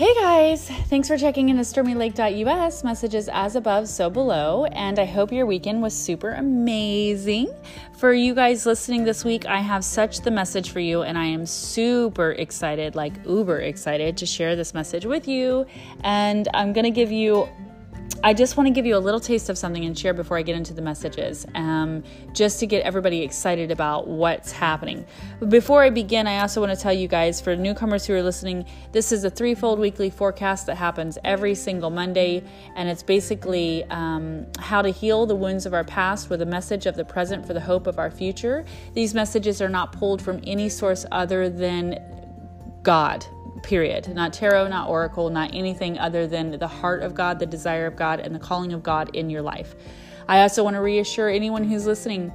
Hey guys, thanks for checking in into stormylake.us. Messages as above, so below. And I hope your weekend was super amazing. For you guys listening this week, I have such the message for you, and I am super excited, like uber excited, to share this message with you. And I'm going to give you I just want to give you a little taste of something and share before I get into the messages, um, just to get everybody excited about what's happening. Before I begin, I also want to tell you guys, for newcomers who are listening, this is a threefold weekly forecast that happens every single Monday, and it's basically um, how to heal the wounds of our past with a message of the present for the hope of our future. These messages are not pulled from any source other than God, period. Not tarot, not oracle, not anything other than the heart of God, the desire of God, and the calling of God in your life. I also want to reassure anyone who's listening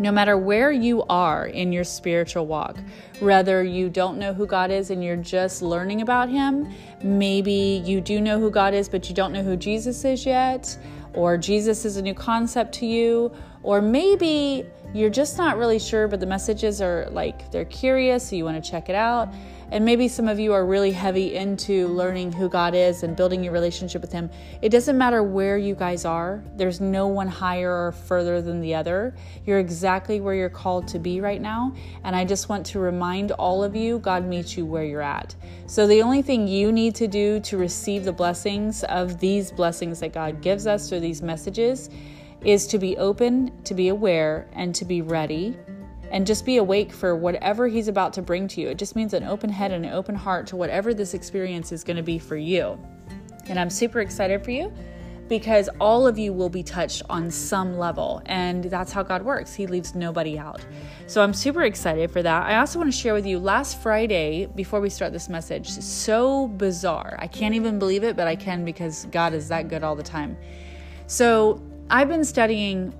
no matter where you are in your spiritual walk, whether you don't know who God is and you're just learning about Him, maybe you do know who God is, but you don't know who Jesus is yet, or Jesus is a new concept to you, or maybe you're just not really sure, but the messages are like they're curious, so you want to check it out. And maybe some of you are really heavy into learning who God is and building your relationship with Him. It doesn't matter where you guys are, there's no one higher or further than the other. You're exactly where you're called to be right now. And I just want to remind all of you God meets you where you're at. So the only thing you need to do to receive the blessings of these blessings that God gives us through these messages is to be open, to be aware, and to be ready and just be awake for whatever he's about to bring to you. It just means an open head and an open heart to whatever this experience is going to be for you. And I'm super excited for you because all of you will be touched on some level. And that's how God works. He leaves nobody out. So I'm super excited for that. I also want to share with you last Friday, before we start this message, so bizarre. I can't even believe it, but I can because God is that good all the time. So I've been studying,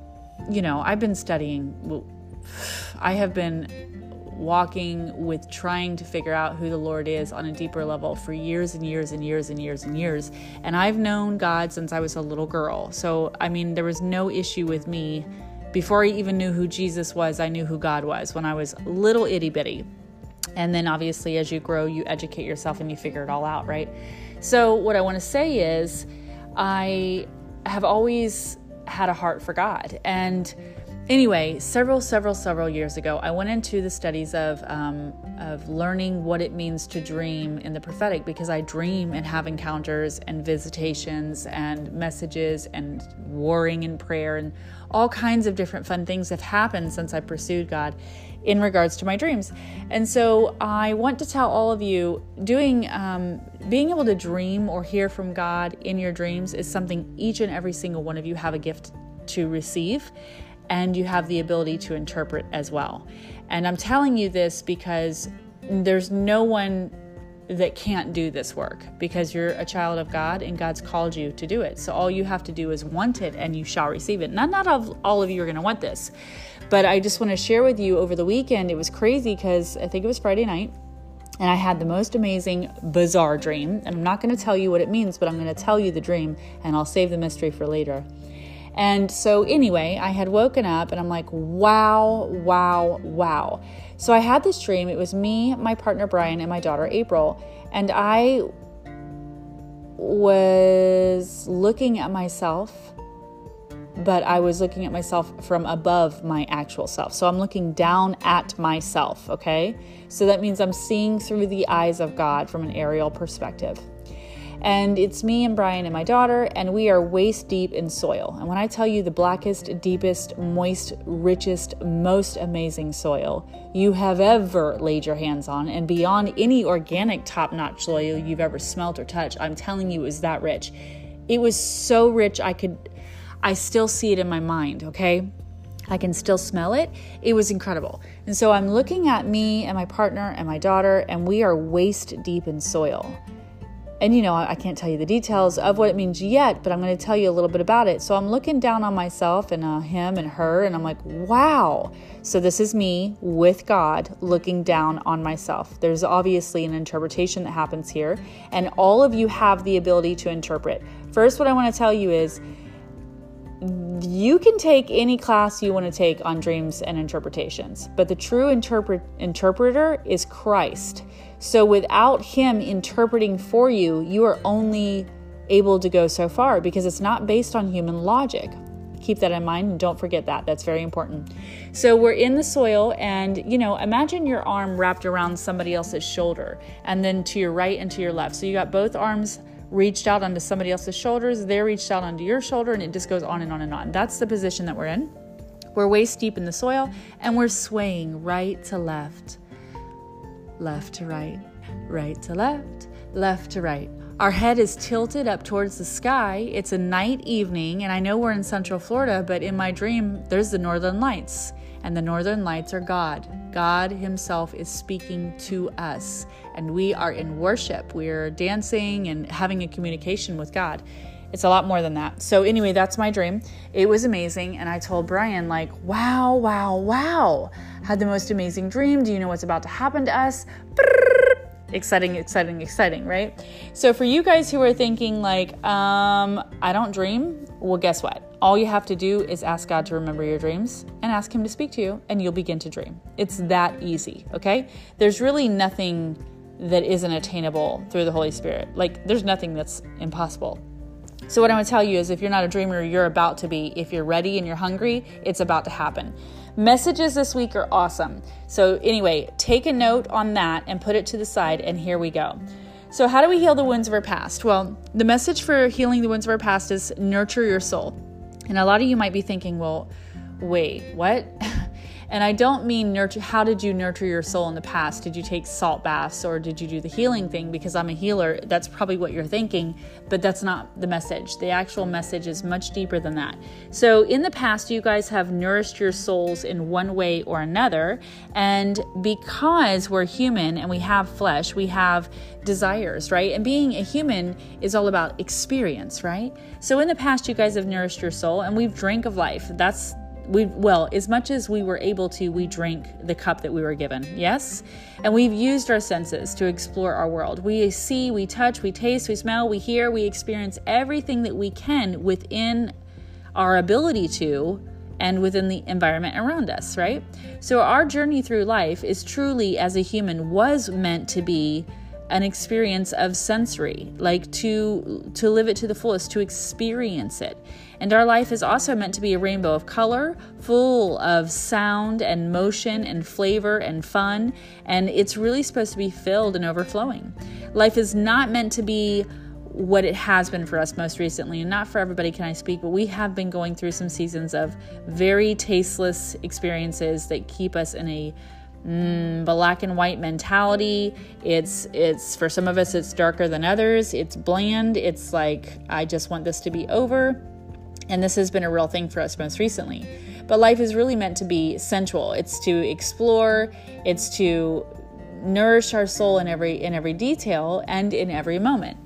you know, I've been studying I have been walking with trying to figure out who the Lord is on a deeper level for years and years and years and years and years. And I've known God since I was a little girl. So, I mean, there was no issue with me. Before I even knew who Jesus was, I knew who God was when I was little itty bitty. And then obviously, as you grow, you educate yourself and you figure it all out, right? So, what I want to say is, I have always had a heart for God. And Anyway, several, several, several years ago, I went into the studies of um, of learning what it means to dream in the prophetic because I dream and have encounters and visitations and messages and warring in prayer and all kinds of different fun things have happened since I pursued God in regards to my dreams. And so I want to tell all of you doing um, being able to dream or hear from God in your dreams is something each and every single one of you have a gift to receive and you have the ability to interpret as well. And I'm telling you this because there's no one that can't do this work because you're a child of God and God's called you to do it. So all you have to do is want it and you shall receive it. Not not all, all of you are going to want this. But I just want to share with you over the weekend it was crazy cuz I think it was Friday night and I had the most amazing bizarre dream and I'm not going to tell you what it means, but I'm going to tell you the dream and I'll save the mystery for later. And so, anyway, I had woken up and I'm like, wow, wow, wow. So I had this dream. It was me, my partner Brian, and my daughter April. And I was looking at myself, but I was looking at myself from above my actual self. So I'm looking down at myself, okay? So that means I'm seeing through the eyes of God from an aerial perspective. And it's me and Brian and my daughter, and we are waist deep in soil. And when I tell you the blackest, deepest, moist, richest, most amazing soil you have ever laid your hands on, and beyond any organic top notch soil you've ever smelt or touched, I'm telling you, it was that rich. It was so rich, I could, I still see it in my mind, okay? I can still smell it. It was incredible. And so I'm looking at me and my partner and my daughter, and we are waist deep in soil. And you know, I can't tell you the details of what it means yet, but I'm going to tell you a little bit about it. So I'm looking down on myself and uh, him and her, and I'm like, wow. So this is me with God looking down on myself. There's obviously an interpretation that happens here, and all of you have the ability to interpret. First, what I want to tell you is you can take any class you want to take on dreams and interpretations, but the true interpret- interpreter is Christ. So without Him interpreting for you, you are only able to go so far because it's not based on human logic. Keep that in mind and don't forget that. That's very important. So we're in the soil, and you know, imagine your arm wrapped around somebody else's shoulder, and then to your right and to your left. So you got both arms reached out onto somebody else's shoulders, they're reached out onto your shoulder, and it just goes on and on and on. That's the position that we're in. We're waist deep in the soil, and we're swaying right to left, left to right, right to left, left to right. Our head is tilted up towards the sky. It's a night evening, and I know we're in Central Florida, but in my dream, there's the Northern Lights, and the Northern Lights are God. God Himself is speaking to us, and we are in worship. We're dancing and having a communication with God. It's a lot more than that. So, anyway, that's my dream. It was amazing, and I told Brian, like, wow, wow, wow. Had the most amazing dream. Do you know what's about to happen to us? exciting exciting exciting right so for you guys who are thinking like um i don't dream well guess what all you have to do is ask god to remember your dreams and ask him to speak to you and you'll begin to dream it's that easy okay there's really nothing that isn't attainable through the holy spirit like there's nothing that's impossible so what i'm going to tell you is if you're not a dreamer you're about to be if you're ready and you're hungry it's about to happen Messages this week are awesome. So, anyway, take a note on that and put it to the side, and here we go. So, how do we heal the wounds of our past? Well, the message for healing the wounds of our past is nurture your soul. And a lot of you might be thinking, well, wait, what? And I don't mean nurture, how did you nurture your soul in the past? Did you take salt baths or did you do the healing thing? Because I'm a healer, that's probably what you're thinking, but that's not the message. The actual message is much deeper than that. So, in the past, you guys have nourished your souls in one way or another. And because we're human and we have flesh, we have desires, right? And being a human is all about experience, right? So, in the past, you guys have nourished your soul and we've drank of life. That's we well as much as we were able to we drank the cup that we were given yes? And we've used our senses to explore our world. We see we touch we taste we smell we hear we experience everything that we can within our ability to and within the environment around us right? So our journey through life is truly as a human was meant to be an experience of sensory like to to live it to the fullest to experience it and our life is also meant to be a rainbow of color full of sound and motion and flavor and fun and it's really supposed to be filled and overflowing life is not meant to be what it has been for us most recently and not for everybody can i speak but we have been going through some seasons of very tasteless experiences that keep us in a mm, black and white mentality. It's it's for some of us it's darker than others. It's bland. It's like I just want this to be over. And this has been a real thing for us most recently. But life is really meant to be sensual. It's to explore, it's to nourish our soul in every in every detail and in every moment.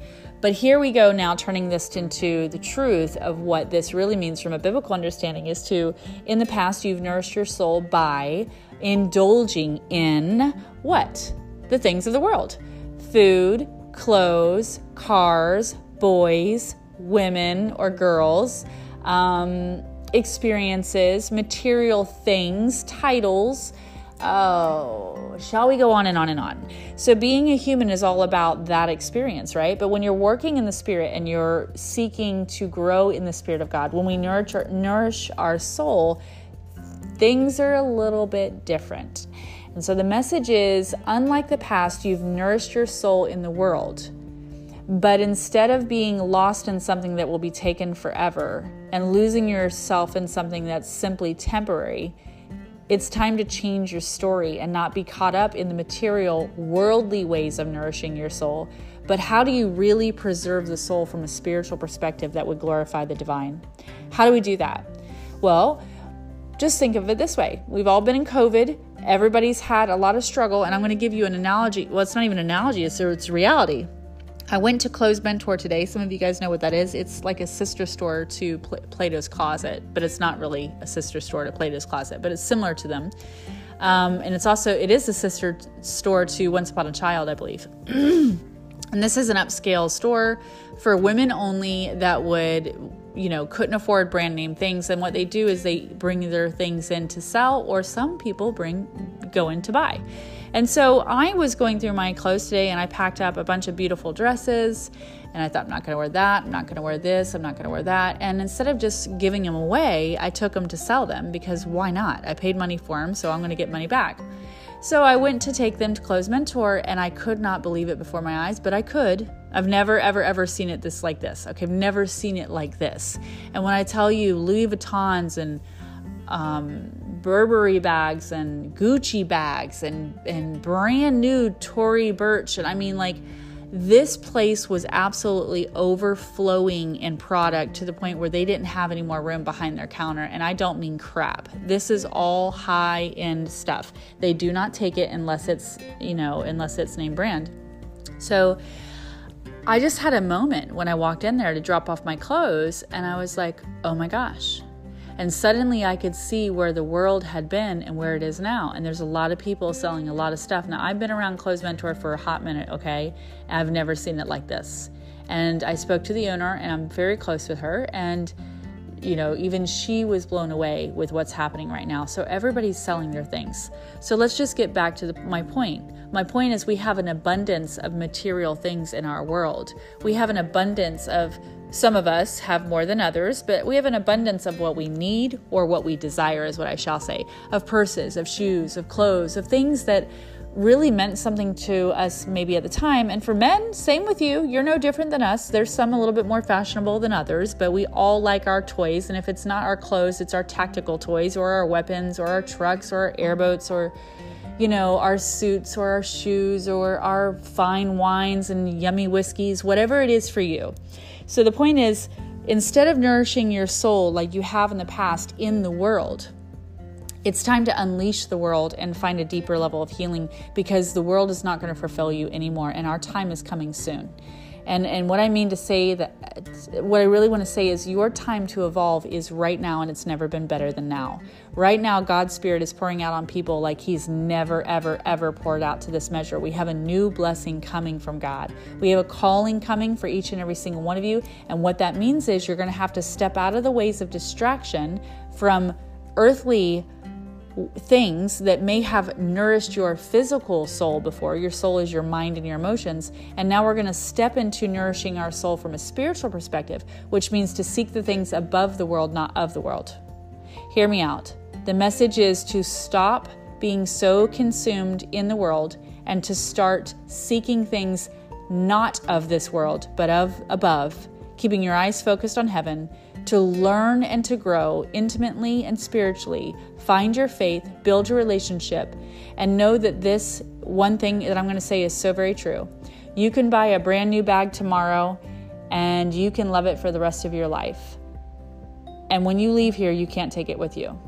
But here we go now, turning this into the truth of what this really means from a biblical understanding is to, in the past, you've nourished your soul by indulging in what? The things of the world food, clothes, cars, boys, women or girls, um, experiences, material things, titles Oh, shall we go on and on and on? So, being a human is all about that experience, right? But when you're working in the Spirit and you're seeking to grow in the Spirit of God, when we nourish, nourish our soul, things are a little bit different. And so, the message is unlike the past, you've nourished your soul in the world. But instead of being lost in something that will be taken forever and losing yourself in something that's simply temporary, it's time to change your story and not be caught up in the material, worldly ways of nourishing your soul. But how do you really preserve the soul from a spiritual perspective that would glorify the divine? How do we do that? Well, just think of it this way we've all been in COVID. Everybody's had a lot of struggle, and I'm going to give you an analogy. Well, it's not even an analogy, it's, it's reality. I went to Clothes Mentor today. Some of you guys know what that is. It's like a sister store to Pl- Plato's Closet, but it's not really a sister store to Plato's Closet, but it's similar to them. Um, and it's also it is a sister store to Once Upon a Child, I believe. and this is an upscale store for women only that would you know, couldn't afford brand name things. And what they do is they bring their things in to sell, or some people bring go in to buy. And so I was going through my clothes today and I packed up a bunch of beautiful dresses and I thought, I'm not going to wear that. I'm not going to wear this. I'm not going to wear that. And instead of just giving them away, I took them to sell them because why not? I paid money for them, so I'm going to get money back. So I went to take them to Clothes Mentor and I could not believe it before my eyes, but I could. I've never, ever, ever seen it this like this. Okay, I've never seen it like this. And when I tell you Louis Vuittons and um, Burberry bags and Gucci bags and, and brand new Tory Burch, and I mean, like, this place was absolutely overflowing in product to the point where they didn't have any more room behind their counter. And I don't mean crap. This is all high end stuff. They do not take it unless it's, you know, unless it's name brand. So I just had a moment when I walked in there to drop off my clothes and I was like, oh my gosh, and suddenly I could see where the world had been and where it is now. And there's a lot of people selling a lot of stuff. Now, I've been around Clothes Mentor for a hot minute, okay? I've never seen it like this. And I spoke to the owner, and I'm very close with her. And you know, even she was blown away with what's happening right now. So everybody's selling their things. So let's just get back to the, my point. My point is, we have an abundance of material things in our world. We have an abundance of some of us have more than others, but we have an abundance of what we need or what we desire, is what I shall say of purses, of shoes, of clothes, of things that really meant something to us maybe at the time. And for men, same with you. You're no different than us. There's some a little bit more fashionable than others, but we all like our toys. And if it's not our clothes, it's our tactical toys or our weapons or our trucks or our airboats or you know, our suits or our shoes or our fine wines and yummy whiskeys, whatever it is for you. So the point is, instead of nourishing your soul like you have in the past in the world, it's time to unleash the world and find a deeper level of healing because the world is not going to fulfill you anymore and our time is coming soon. And and what I mean to say that what I really want to say is your time to evolve is right now and it's never been better than now. Right now God's spirit is pouring out on people like he's never ever ever poured out to this measure. We have a new blessing coming from God. We have a calling coming for each and every single one of you and what that means is you're going to have to step out of the ways of distraction from earthly things that may have nourished your physical soul before. Your soul is your mind and your emotions. And now we're going to step into nourishing our soul from a spiritual perspective, which means to seek the things above the world, not of the world. Hear me out. The message is to stop being so consumed in the world and to start seeking things not of this world, but of above, keeping your eyes focused on heaven to learn and to grow intimately and spiritually, find your faith, build your relationship, and know that this one thing that I'm going to say is so very true. You can buy a brand new bag tomorrow and you can love it for the rest of your life. And when you leave here, you can't take it with you.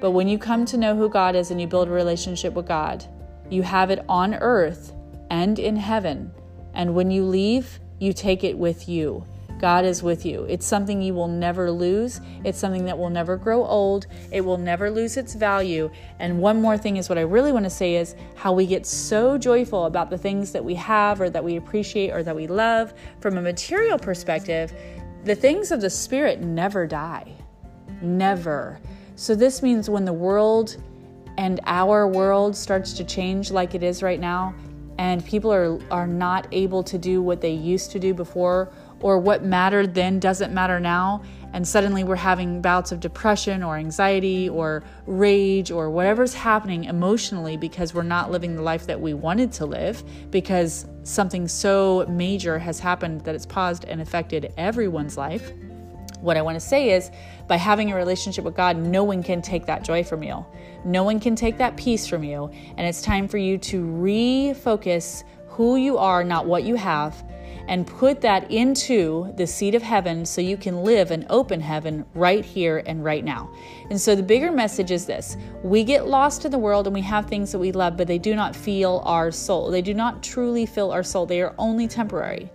But when you come to know who God is and you build a relationship with God, you have it on earth and in heaven. And when you leave, you take it with you. God is with you. It's something you will never lose. It's something that will never grow old. It will never lose its value. And one more thing is what I really want to say is how we get so joyful about the things that we have or that we appreciate or that we love from a material perspective. The things of the spirit never die. Never. So this means when the world and our world starts to change like it is right now, and people are, are not able to do what they used to do before or what mattered then doesn't matter now, and suddenly we're having bouts of depression or anxiety or rage or whatever's happening emotionally because we're not living the life that we wanted to live because something so major has happened that it's paused and affected everyone's life. What I want to say is, by having a relationship with God, no one can take that joy from you. No one can take that peace from you. And it's time for you to refocus who you are, not what you have, and put that into the seat of heaven so you can live an open heaven right here and right now. And so the bigger message is this we get lost in the world and we have things that we love, but they do not feel our soul. They do not truly fill our soul, they are only temporary.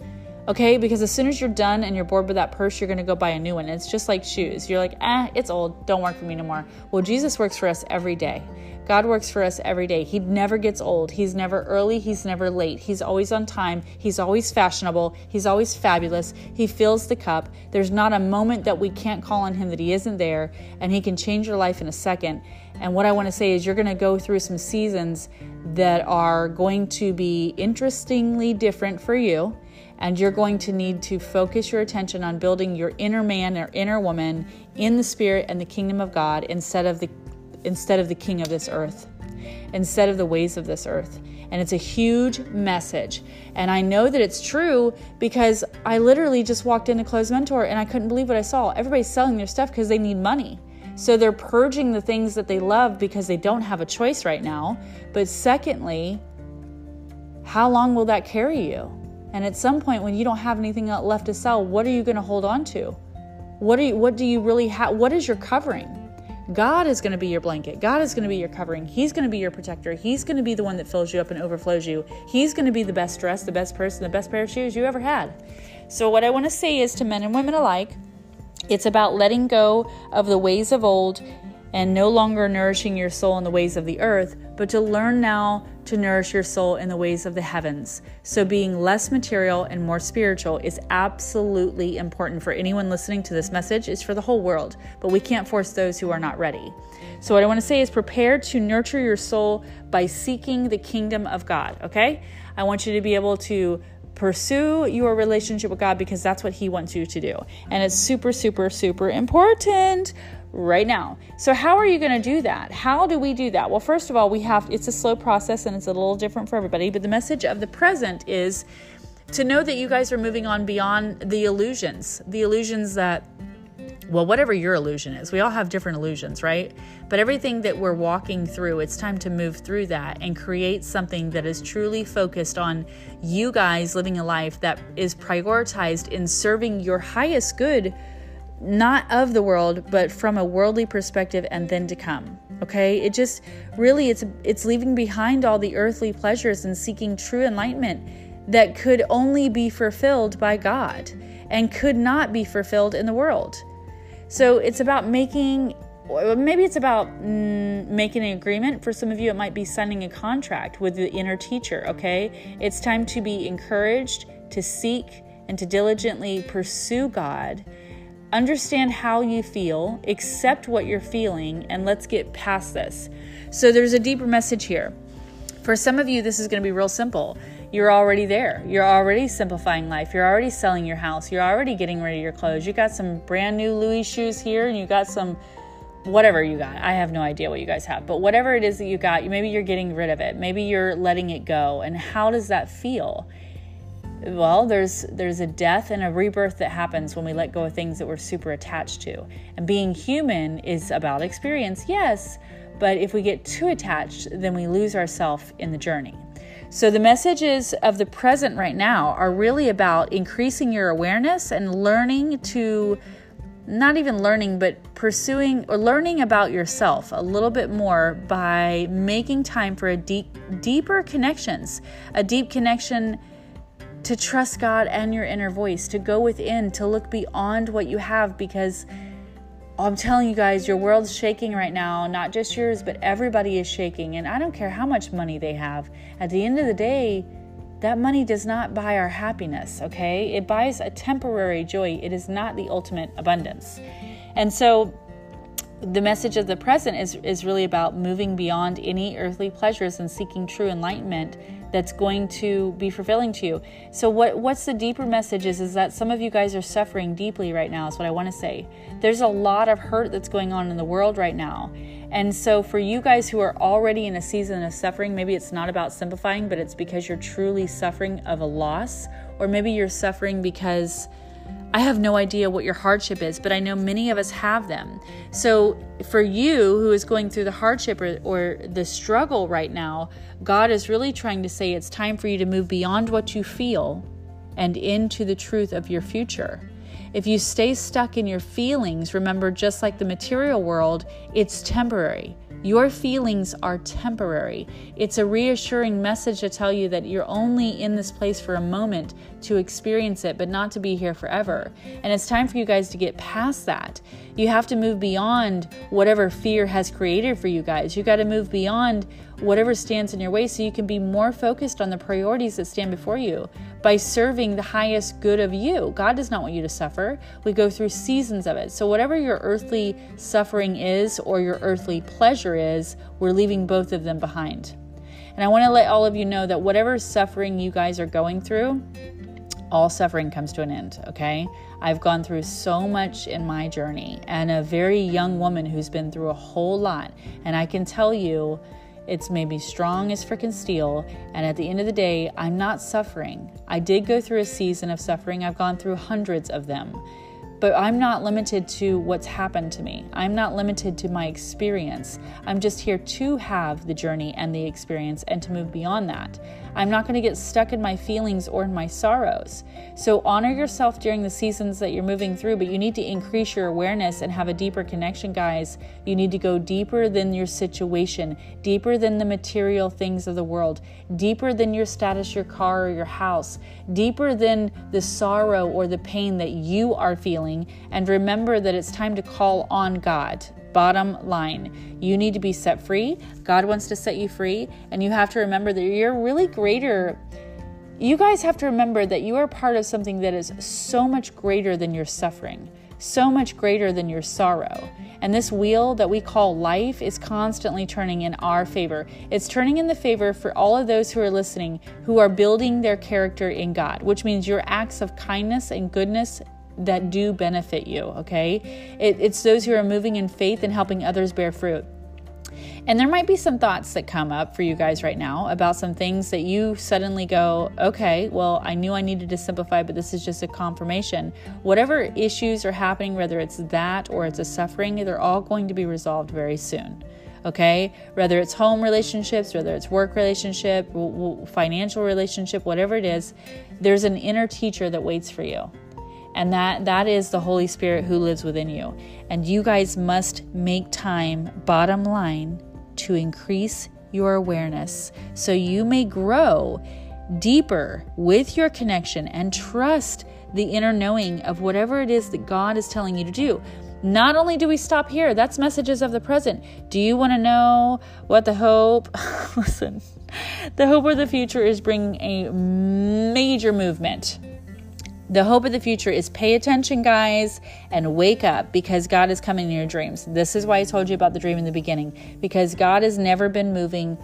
Okay, because as soon as you're done and you're bored with that purse, you're gonna go buy a new one. It's just like shoes. You're like, eh, it's old, don't work for me no more. Well, Jesus works for us every day God works for us every day. He never gets old. He's never early. He's never late. He's always on time. He's always fashionable. He's always fabulous. He fills the cup. There's not a moment that we can't call on Him that He isn't there, and He can change your life in a second. And what I want to say is, you're going to go through some seasons that are going to be interestingly different for you. And you're going to need to focus your attention on building your inner man or inner woman in the spirit and the kingdom of God instead of the instead of the king of this earth, instead of the ways of this earth. And it's a huge message. And I know that it's true because I literally just walked into Clothes Mentor and I couldn't believe what I saw. Everybody's selling their stuff because they need money. So they're purging the things that they love because they don't have a choice right now. But secondly, how long will that carry you? And at some point when you don't have anything left to sell, what are you going to hold on to? What are you, what do you really have? What is your covering? God is going to be your blanket. God is going to be your covering. He's going to be your protector. He's going to be the one that fills you up and overflows you. He's going to be the best dressed, the best person, the best pair of shoes you ever had. So, what I want to say is to men and women alike, it's about letting go of the ways of old and no longer nourishing your soul in the ways of the earth, but to learn now to nourish your soul in the ways of the heavens. So, being less material and more spiritual is absolutely important for anyone listening to this message. It's for the whole world, but we can't force those who are not ready. So, what I want to say is prepare to nurture your soul by seeking the kingdom of God, okay? I want you to be able to pursue your relationship with God because that's what He wants you to do. And it's super, super, super important right now. So, how are you going to do that? How do we do that? Well, first of all, we have it's a slow process and it's a little different for everybody, but the message of the present is to know that you guys are moving on beyond the illusions, the illusions that well, whatever your illusion is, we all have different illusions, right? But everything that we're walking through, it's time to move through that and create something that is truly focused on you guys living a life that is prioritized in serving your highest good not of the world but from a worldly perspective and then to come okay? It just really it's it's leaving behind all the earthly pleasures and seeking true enlightenment that could only be fulfilled by God and could not be fulfilled in the world. So it's about making maybe it's about mm, making an agreement. For some of you it might be signing a contract with the inner teacher okay? It's time to be encouraged to seek and to diligently pursue God Understand how you feel, accept what you're feeling, and let's get past this. So, there's a deeper message here. For some of you, this is going to be real simple. You're already there. You're already simplifying life. You're already selling your house. You're already getting rid of your clothes. You got some brand new Louis shoes here, and you got some whatever you got. I have no idea what you guys have, but whatever it is that you got, maybe you're getting rid of it. Maybe you're letting it go. And how does that feel? Well there's there's a death and a rebirth that happens when we let go of things that we're super attached to. And being human is about experience yes but if we get too attached then we lose ourselves in the journey. So the messages of the present right now are really about increasing your awareness and learning to not even learning, but pursuing or learning about yourself a little bit more by making time for a deep, deeper connections, a deep connection to trust God and your inner voice, to go within, to look beyond what you have because I'm telling you guys, your world's shaking right now. Not just yours, but everybody is shaking. And I don't care how much money they have. At the end of the day, that money does not buy our happiness, okay? It buys a temporary joy. It is not the ultimate abundance. And so the message of the present is, is really about moving beyond any earthly pleasures and seeking true enlightenment that's going to be fulfilling to you. So what what's the deeper message is is that some of you guys are suffering deeply right now is what I want to say. There's a lot of hurt that's going on in the world right now. And so for you guys who are already in a season of suffering, maybe it's not about simplifying, but it's because you're truly suffering of a loss or maybe you're suffering because I have no idea what your hardship is, but I know many of us have them. So, for you who is going through the hardship or, or, the struggle right now, God is really trying to say it's time for you to move beyond what you feel and into the truth of your future. If you stay stuck in your feelings, remember, just like the material world, it's temporary. Your feelings are temporary. It's a reassuring message to tell you that you're only in this place for a moment to experience it, but not to be here forever. And it's time for you guys to get past that. You have to move beyond whatever fear has created for you guys. You got to move beyond whatever stands in your way so you can be more focused on the priorities that stand before you by serving the highest good of you. God does not want you to suffer. We go through seasons of it. So, whatever your earthly suffering is or your earthly pleasure is, we're leaving both of them behind. And I want to let all of you know that whatever suffering you guys are going through, all suffering comes to an end, okay? I've gone through so much in my journey and a very young woman who's been through a whole lot. And I can tell you, it's made me strong as freaking steel. And at the end of the day, I'm not suffering. I did go through a season of suffering, I've gone through hundreds of them. But I'm not limited to what's happened to me. I'm not limited to my experience. I'm just here to have the journey and the experience and to move beyond that. I'm not going to get stuck in my feelings or in my sorrows. So honor yourself during the seasons that you're moving through, but you need to increase your awareness and have a deeper connection, guys. You need to go deeper than your situation, deeper than the material things of the world, deeper than your status, your car, or your house, deeper than the sorrow or the pain that you are feeling. And remember that it's time to call on God. Bottom line, you need to be set free. God wants to set you free. And you have to remember that you're really greater. You guys have to remember that you are part of something that is so much greater than your suffering, so much greater than your sorrow. And this wheel that we call life is constantly turning in our favor. It's turning in the favor for all of those who are listening who are building their character in God, which means your acts of kindness and goodness that do benefit you, okay? It, it's those who are moving in faith and helping others bear fruit. And there might be some thoughts that come up for you guys right now about some things that you suddenly go, okay, well, I knew I needed to simplify, but this is just a confirmation. Whatever issues are happening, whether it's that or it's a suffering, they're all going to be resolved very soon. Okay, whether it's home relationships, whether it's work relationship, financial relationship, whatever it is, there's an inner teacher that waits for you and that that is the holy spirit who lives within you and you guys must make time bottom line to increase your awareness so you may grow deeper with your connection and trust the inner knowing of whatever it is that God is telling you to do. Not only do we stop here, that's messages of the present. Do you want to know what the hope? Listen, the hope of the future is bringing a major movement the hope of the future is pay attention, guys, and wake up because God is coming in your dreams. This is why I told you about the dream in the beginning because God has never been moving,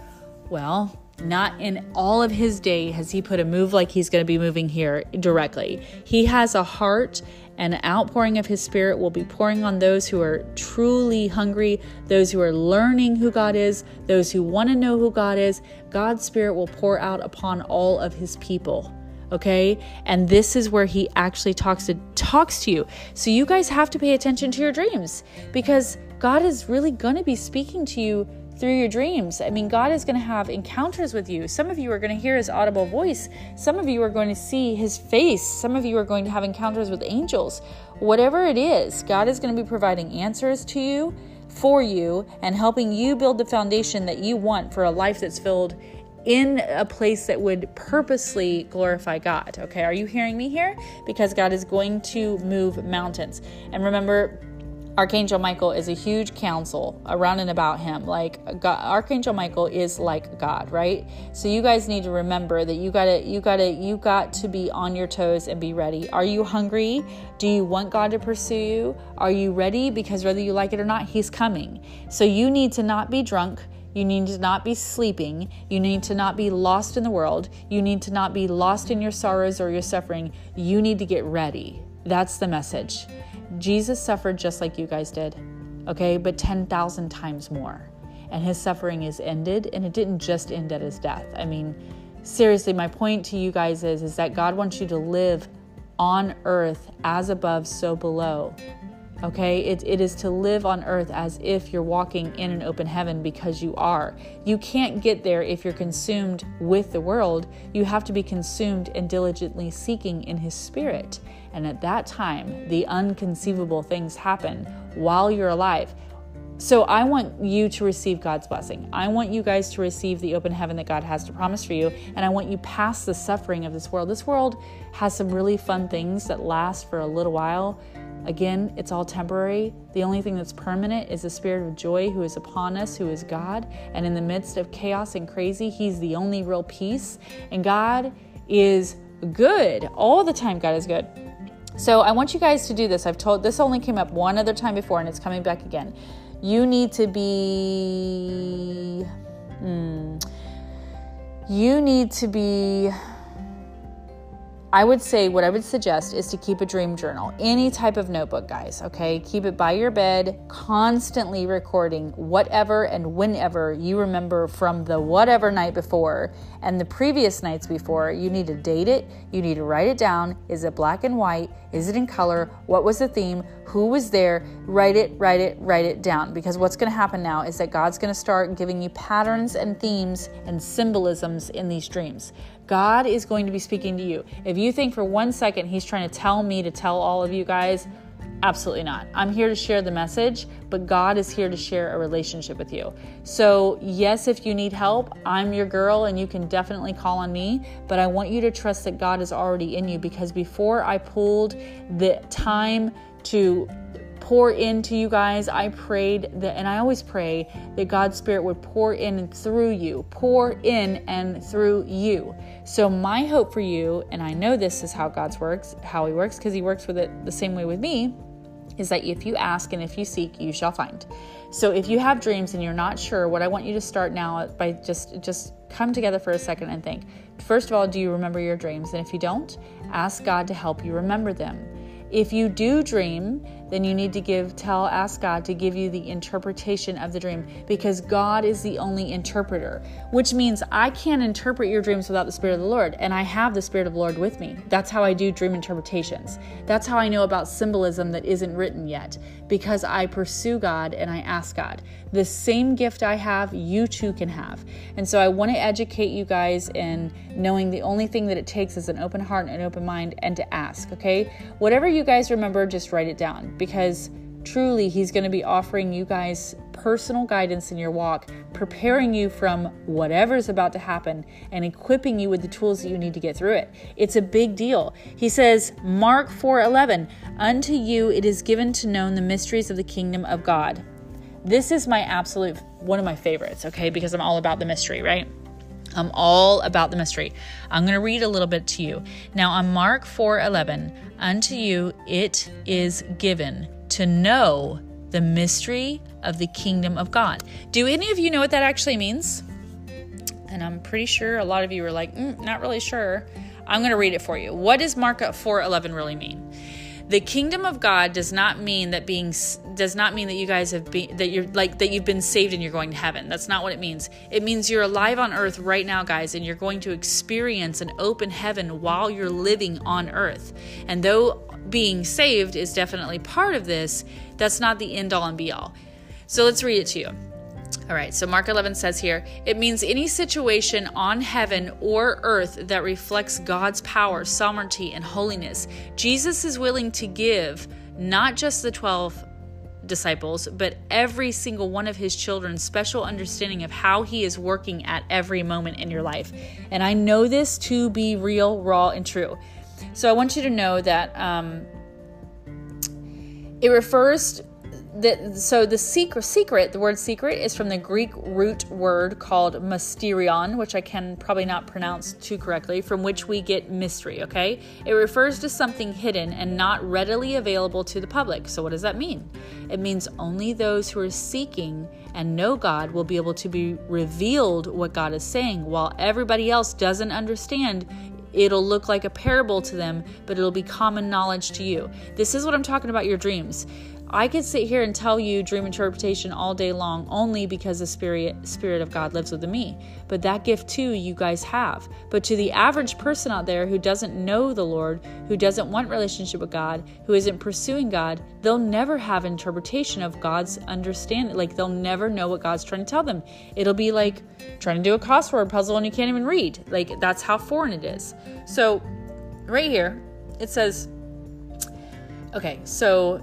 well, not in all of his day has he put a move like he's going to be moving here directly. He has a heart and outpouring of his spirit will be pouring on those who are truly hungry, those who are learning who God is, those who want to know who God is. God's spirit will pour out upon all of his people okay and this is where he actually talks to talks to you so you guys have to pay attention to your dreams because god is really going to be speaking to you through your dreams. I mean, God is going to have encounters with you. Some of you are going to hear his audible voice. Some of you are going to see his face. Some of you are going to have encounters with angels. Whatever it is, God is going to be providing answers to you, for you, and helping you build the foundation that you want for a life that's filled in a place that would purposely glorify God. Okay, are you hearing me here? Because God is going to move mountains. And remember, Archangel Michael is a huge council around and about him. Like God, Archangel Michael is like God, right? So you guys need to remember that you gotta, you gotta, you got to be on your toes and be ready. Are you hungry? Do you want God to pursue you? Are you ready? Because whether you like it or not, He's coming. So you need to not be drunk. You need to not be sleeping. You need to not be lost in the world. You need to not be lost in your sorrows or your suffering. You need to get ready. That's the message. Jesus suffered just like you guys did, okay, but 10,000 times more. And his suffering is ended, and it didn't just end at his death. I mean, seriously, my point to you guys is, is that God wants you to live on earth as above, so below. Okay, it, it is to live on earth as if you're walking in an open heaven because you are. You can't get there if you're consumed with the world. You have to be consumed and diligently seeking in His Spirit. And at that time, the unconceivable things happen while you're alive. So I want you to receive God's blessing. I want you guys to receive the open heaven that God has to promise for you. And I want you past the suffering of this world. This world has some really fun things that last for a little while. Again, it's all temporary. The only thing that's permanent is the spirit of joy who is upon us, who is God. And in the midst of chaos and crazy, He's the only real peace. And God is good. All the time, God is good. So I want you guys to do this. I've told this only came up one other time before and it's coming back again you need to be hmm, you need to be I would say what I would suggest is to keep a dream journal, any type of notebook, guys, okay? Keep it by your bed, constantly recording whatever and whenever you remember from the whatever night before and the previous nights before. You need to date it, you need to write it down. Is it black and white? Is it in color? What was the theme? Who was there? Write it, write it, write it down. Because what's to happen now is that God's to start giving you patterns and themes and symbolisms in these dreams. God is going to be speaking to you. If you think for one second He's trying to tell me to tell all of you guys, absolutely not. I'm here to share the message, but God is here to share a relationship with you. So, yes, if you need help, I'm your girl and you can definitely call on me, but I want you to trust that God is already in you because before I pulled the time to pour into you guys. I prayed that, and I always pray that God's Spirit would pour in and through you, pour in and through you. So, my hope for you, and I know this is how God's works, how He works, because He works with it the same way with me, is that if you ask and if you seek, you shall find. So, if you have dreams and you're not sure, what I want you to start now by just just come together for a second and think. First of all, do you remember your dreams? And if you don't, ask God to help you remember them. If you do dream, then you need to give, tell, ask God to give you the interpretation of the dream because God is the only interpreter, which means I can't interpret your dreams without the Spirit of the Lord, and I have the Spirit of the Lord with me. That's how I do dream interpretations. That's how I know about symbolism that isn't written yet because I pursue God and I ask God. The same gift I have, you too can have. And so I want to educate you guys in knowing the only thing that it takes is an open heart and an open mind and to ask, okay? Whatever you guys remember, just write it down because truly He's going to be offering you guys personal guidance in your walk, preparing you from whatever's about to happen and equipping you with the tools that you need to get through it. It's a big deal. He says, Mark 4:11, "Unto you it is given to know the mysteries of the kingdom of God." This is my absolute one of my favorites, okay? Because I'm all about the mystery, right? I'm all about the mystery. I'm going to read a little bit to you. Now on Mark 4:11, unto you it is given to know the mystery of the kingdom of God. Do any of you know what that actually means? And I'm pretty sure a lot of you are like, mm, not really sure. I'm going to read it for you. What does Mark 4:11 really mean? The kingdom of God does not mean that being does not mean that you guys have been that you're like that you've been saved and you're going to heaven. That's not what it means. It means you're alive on earth right now, guys, and you're going to experience an open heaven while you're living on earth. And though being saved is definitely part of this, that's not the end all and be all. So let's read it to you. All right, so Mark 11 says here, it means any situation on heaven or earth that reflects God's power, sovereignty, and holiness. Jesus is willing to give not just the 12 disciples, but every single one of his children special understanding of how he is working at every moment in your life. And I know this to be real, raw, and true. So I want you to know that um, it refers the, so the secret, secret, the word secret is from the Greek root word called mysterion, which I can probably not pronounce too correctly, from which we get mystery, okay? It refers to something hidden and not readily available to the public. So what does that mean? It means only those who are seeking and know God will be able to be revealed what God is saying, while everybody else doesn't understand It'll look like a parable to them, but it'll be common knowledge to you. This is what I'm talking about your dreams. I could sit here and tell you dream interpretation all day long only because the spirit spirit of God lives within me. But that gift too you guys have. But to the average person out there who doesn't know the Lord, who doesn't want relationship with God, who isn't pursuing God, they'll never have interpretation of God's understanding. Like they'll never know what God's trying to tell them. It'll be like trying to do a crossword puzzle and you can't even read. Like that's how foreign it is. So right here it says okay, so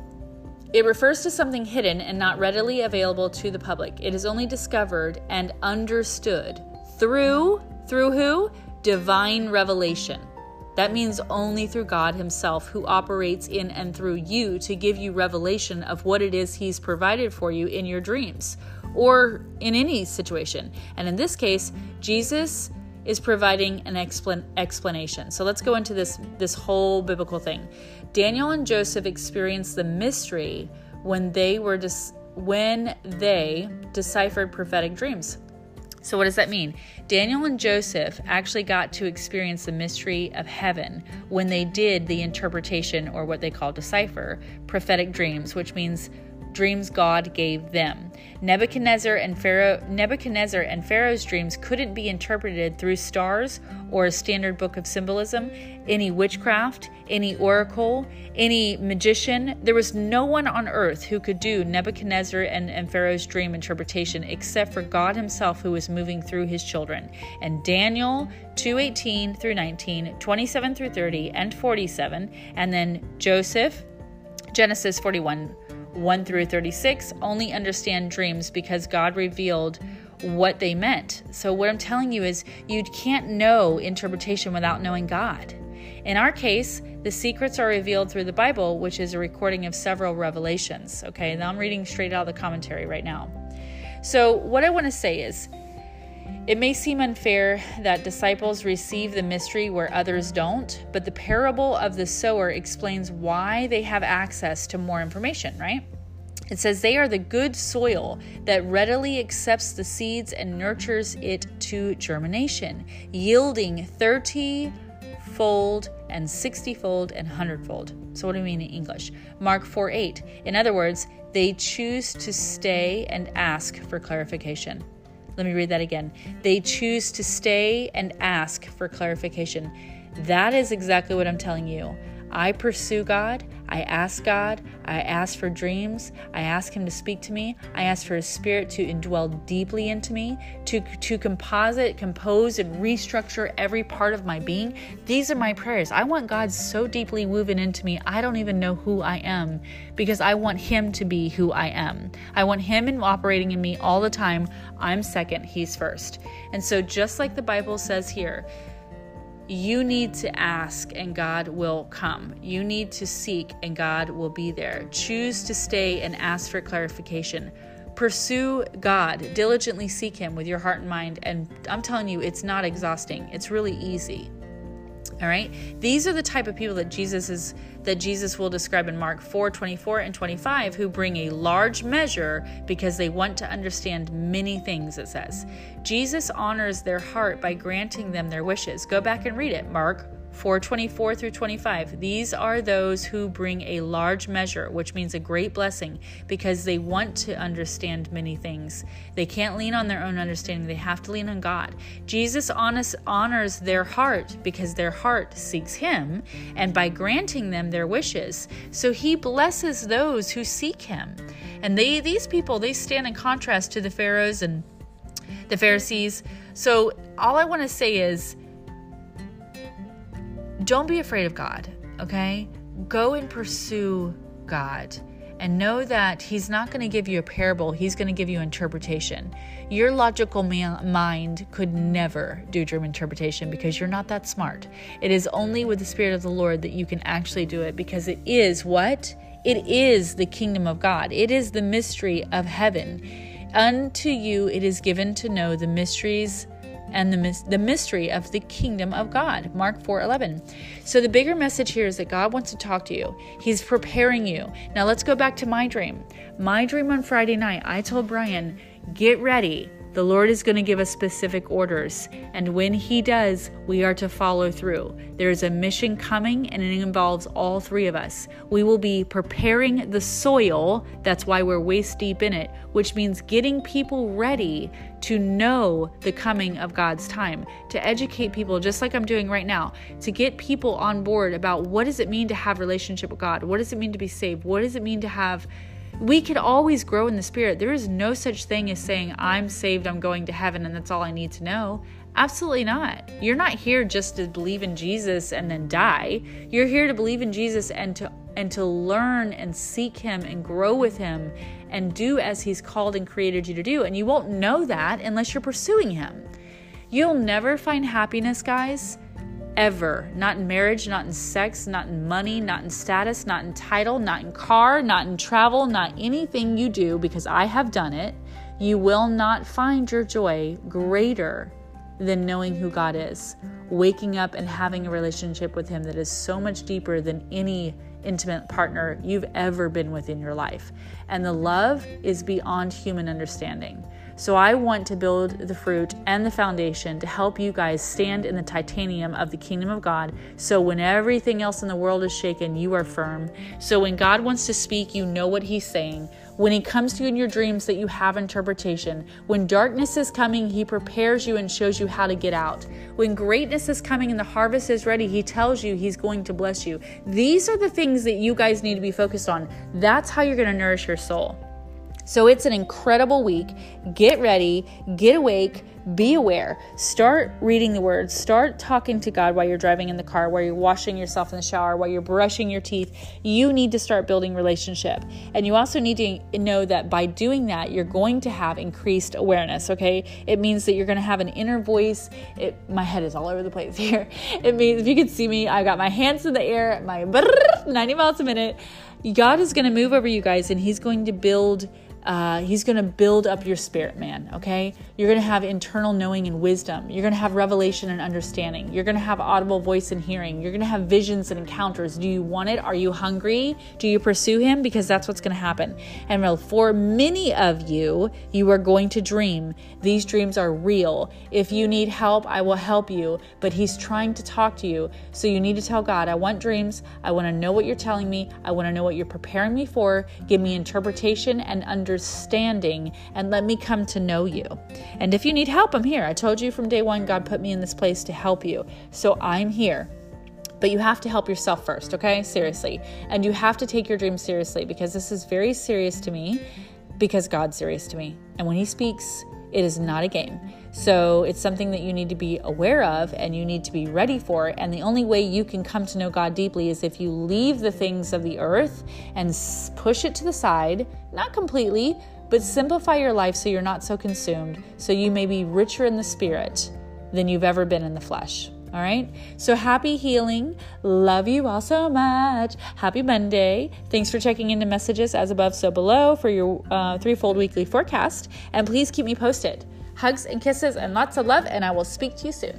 it refers to something hidden and not readily available to the public. It is only discovered and understood through through who? Divine revelation. That means only through God Himself, who operates in and through you to give you revelation of what it is He's provided for you in your dreams or in any situation. And in this case, Jesus is providing an explan- explanation. So let's go into this this whole biblical thing. Daniel and Joseph experienced the mystery when they were dis- when they deciphered prophetic dreams. So, what does that mean? Daniel and Joseph actually got to experience the mystery of heaven when they did the interpretation, or what they call decipher, prophetic dreams, which means dreams God gave them. Nebuchadnezzar and Pharaoh Nebuchadnezzar and Pharaoh's dreams couldn't be interpreted through stars or a standard book of symbolism, any witchcraft, any oracle, any magician. There was no one on earth who could do Nebuchadnezzar and, and Pharaoh's dream interpretation except for God himself who was moving through his children. And Daniel 2:18 through 19, 27 through 30 and 47, and then Joseph Genesis 41 1 through 36 only understand dreams because God revealed what they meant. So, what I'm telling you is you can't know interpretation without knowing God. In our case, the secrets are revealed through the Bible, which is a recording of several revelations. Okay, now I'm reading straight out of the commentary right now. So, what I want to say is it may seem unfair that disciples receive the mystery where others don't, but the parable of the sower explains why they have access to more information, right? It says they are the good soil that readily accepts the seeds and nurtures it to germination, yielding 30 fold and 60 fold and 100 fold. So, what do I mean in English? Mark 4 8. In other words, they choose to stay and ask for clarification. Let me read that again. They choose to stay and ask for clarification. That is exactly what I'm telling you. I pursue God. I ask God. I ask for dreams. I ask Him to speak to me. I ask for His Spirit to indwell deeply into me, to, to composite, compose, and restructure every part of my being. These are my prayers. I want God so deeply woven into me, I don't even know who I am because I want Him to be who I am. I want Him in, operating in me all the time. I'm second, He's first. And so, just like the Bible says here, you need to ask and God will come. You need to seek and God will be there. Choose to stay and ask for clarification. Pursue God, diligently seek Him with your heart and mind. And I'm telling you, it's not exhausting, it's really easy. All right. These are the type of people that Jesus is that Jesus will describe in Mark 4, 24 and 25 who bring a large measure because they want to understand many things, it says. Jesus honors their heart by granting them their wishes. Go back and read it. Mark 424 through 25. These are those who bring a large measure, which means a great blessing, because they want to understand many things. They can't lean on their own understanding, they have to lean on God. Jesus honest, honors their heart because their heart seeks Him, and by granting them their wishes. So He blesses those who seek Him. And they these people, they stand in contrast to the Pharaohs and the Pharisees. So all I want to say is don't be afraid of God, okay? Go and pursue God and know that He's not going to give you a parable, He's going to give you interpretation. Your logical mind could never do dream interpretation because you're not that smart. It is only with the Spirit of the Lord that you can actually do it because it is what? It is the kingdom of God, it is the mystery of heaven. Unto you it is given to know the mysteries and the, the mystery of the kingdom of God. Mark 4 11. So the bigger message here is that God wants to talk to you, He's preparing you. Now let's go back to my dream. My dream on Friday night, I told Brian, get ready the Lord is going to give us specific orders, and when He does, we are to follow through. There is a mission coming, and it involves all three of us. We will be preparing the soil, that's why we're waist deep in it, which means getting people ready to know the coming of God's time, to educate people, just like I'm doing right now, to get people on board about what does it mean to have relationship with God? What does it mean to be saved? What does it mean to have we could always grow in the spirit. There is no such thing as saying, I'm saved, I'm going to heaven, and that's all I need to know. Absolutely not. You're not here just to believe in Jesus and then die. You're here to believe in Jesus and to and to learn and seek Him and grow with Him and do as He's called and created you to do. And you won't know that unless you're pursuing Him. You'll never find happiness, guys, ever. Not in marriage, not in sex, not in money, not in status, not in title, not in car, not in travel, not anything you do, because I have done it. You will not find your joy greater than knowing who God is, waking up and having a relationship with Him that is so much deeper than any intimate partner you've ever been with in your life. And the love is beyond human understanding. So I want to build the fruit and the foundation to help you guys stand in the titanium of the kingdom of God. So when everything else in the world is shaken, you are firm. So when God wants to speak, you know what He's saying. When He comes to you in your dreams, that you have interpretation. When darkness is coming, He prepares you and shows you how to get out. When greatness is coming and the harvest is ready, He tells you He's going to bless you. These are the things that you guys need to be focused on. That's how you're going to nourish your soul. So it's an incredible week. Get ready, get awake, be aware. Start reading the word. Start talking to God while you're driving in the car, while you're washing yourself in the shower, while you're brushing your teeth. You need to start building relationship. And you also need to know that by doing that, you're going to have increased awareness, okay? It means that you're going to have an inner voice. It, my head is all over the place here. It means if you could see me, I've got my hands in the air, my 90 miles a minute. God is going to move over you guys and he's going to build uh, he's going to build up your spirit, man. Okay. You're going to have internal knowing and wisdom. You're going to have revelation and understanding. You're going to have audible voice and hearing. You're going to have visions and encounters. Do you want it? Are you hungry? Do you pursue him? Because that's what's going to happen. And for many of you, you are going to dream. These dreams are real. If you need help, I will help you. But he's trying to talk to you. So you need to tell God, I want dreams. I want to know what you're telling me. I want to know what you're preparing me for. Give me interpretation and understanding understanding and let me come to know you. And if you need help, I'm here. I told you from day one, God put me in this place to help you. So I'm here. But you have to help yourself first, okay? Seriously. And you have to take your dreams seriously because this is very serious to me because God's serious to me. And when He speaks, it is not a game. So it's something that you need to be aware of and you need to be ready for. And the only way you can come to know God deeply is if you leave the things of the earth and push it to the side, not completely, but simplify your life so you're not so consumed, so you may be richer in the spirit than you've ever been in the flesh. All right. So happy healing. Love you all so much. Happy Monday. Thanks for checking into messages as above, so below for your uh, threefold weekly forecast. And please keep me posted. Hugs and kisses and lots of love, and I will speak to you soon.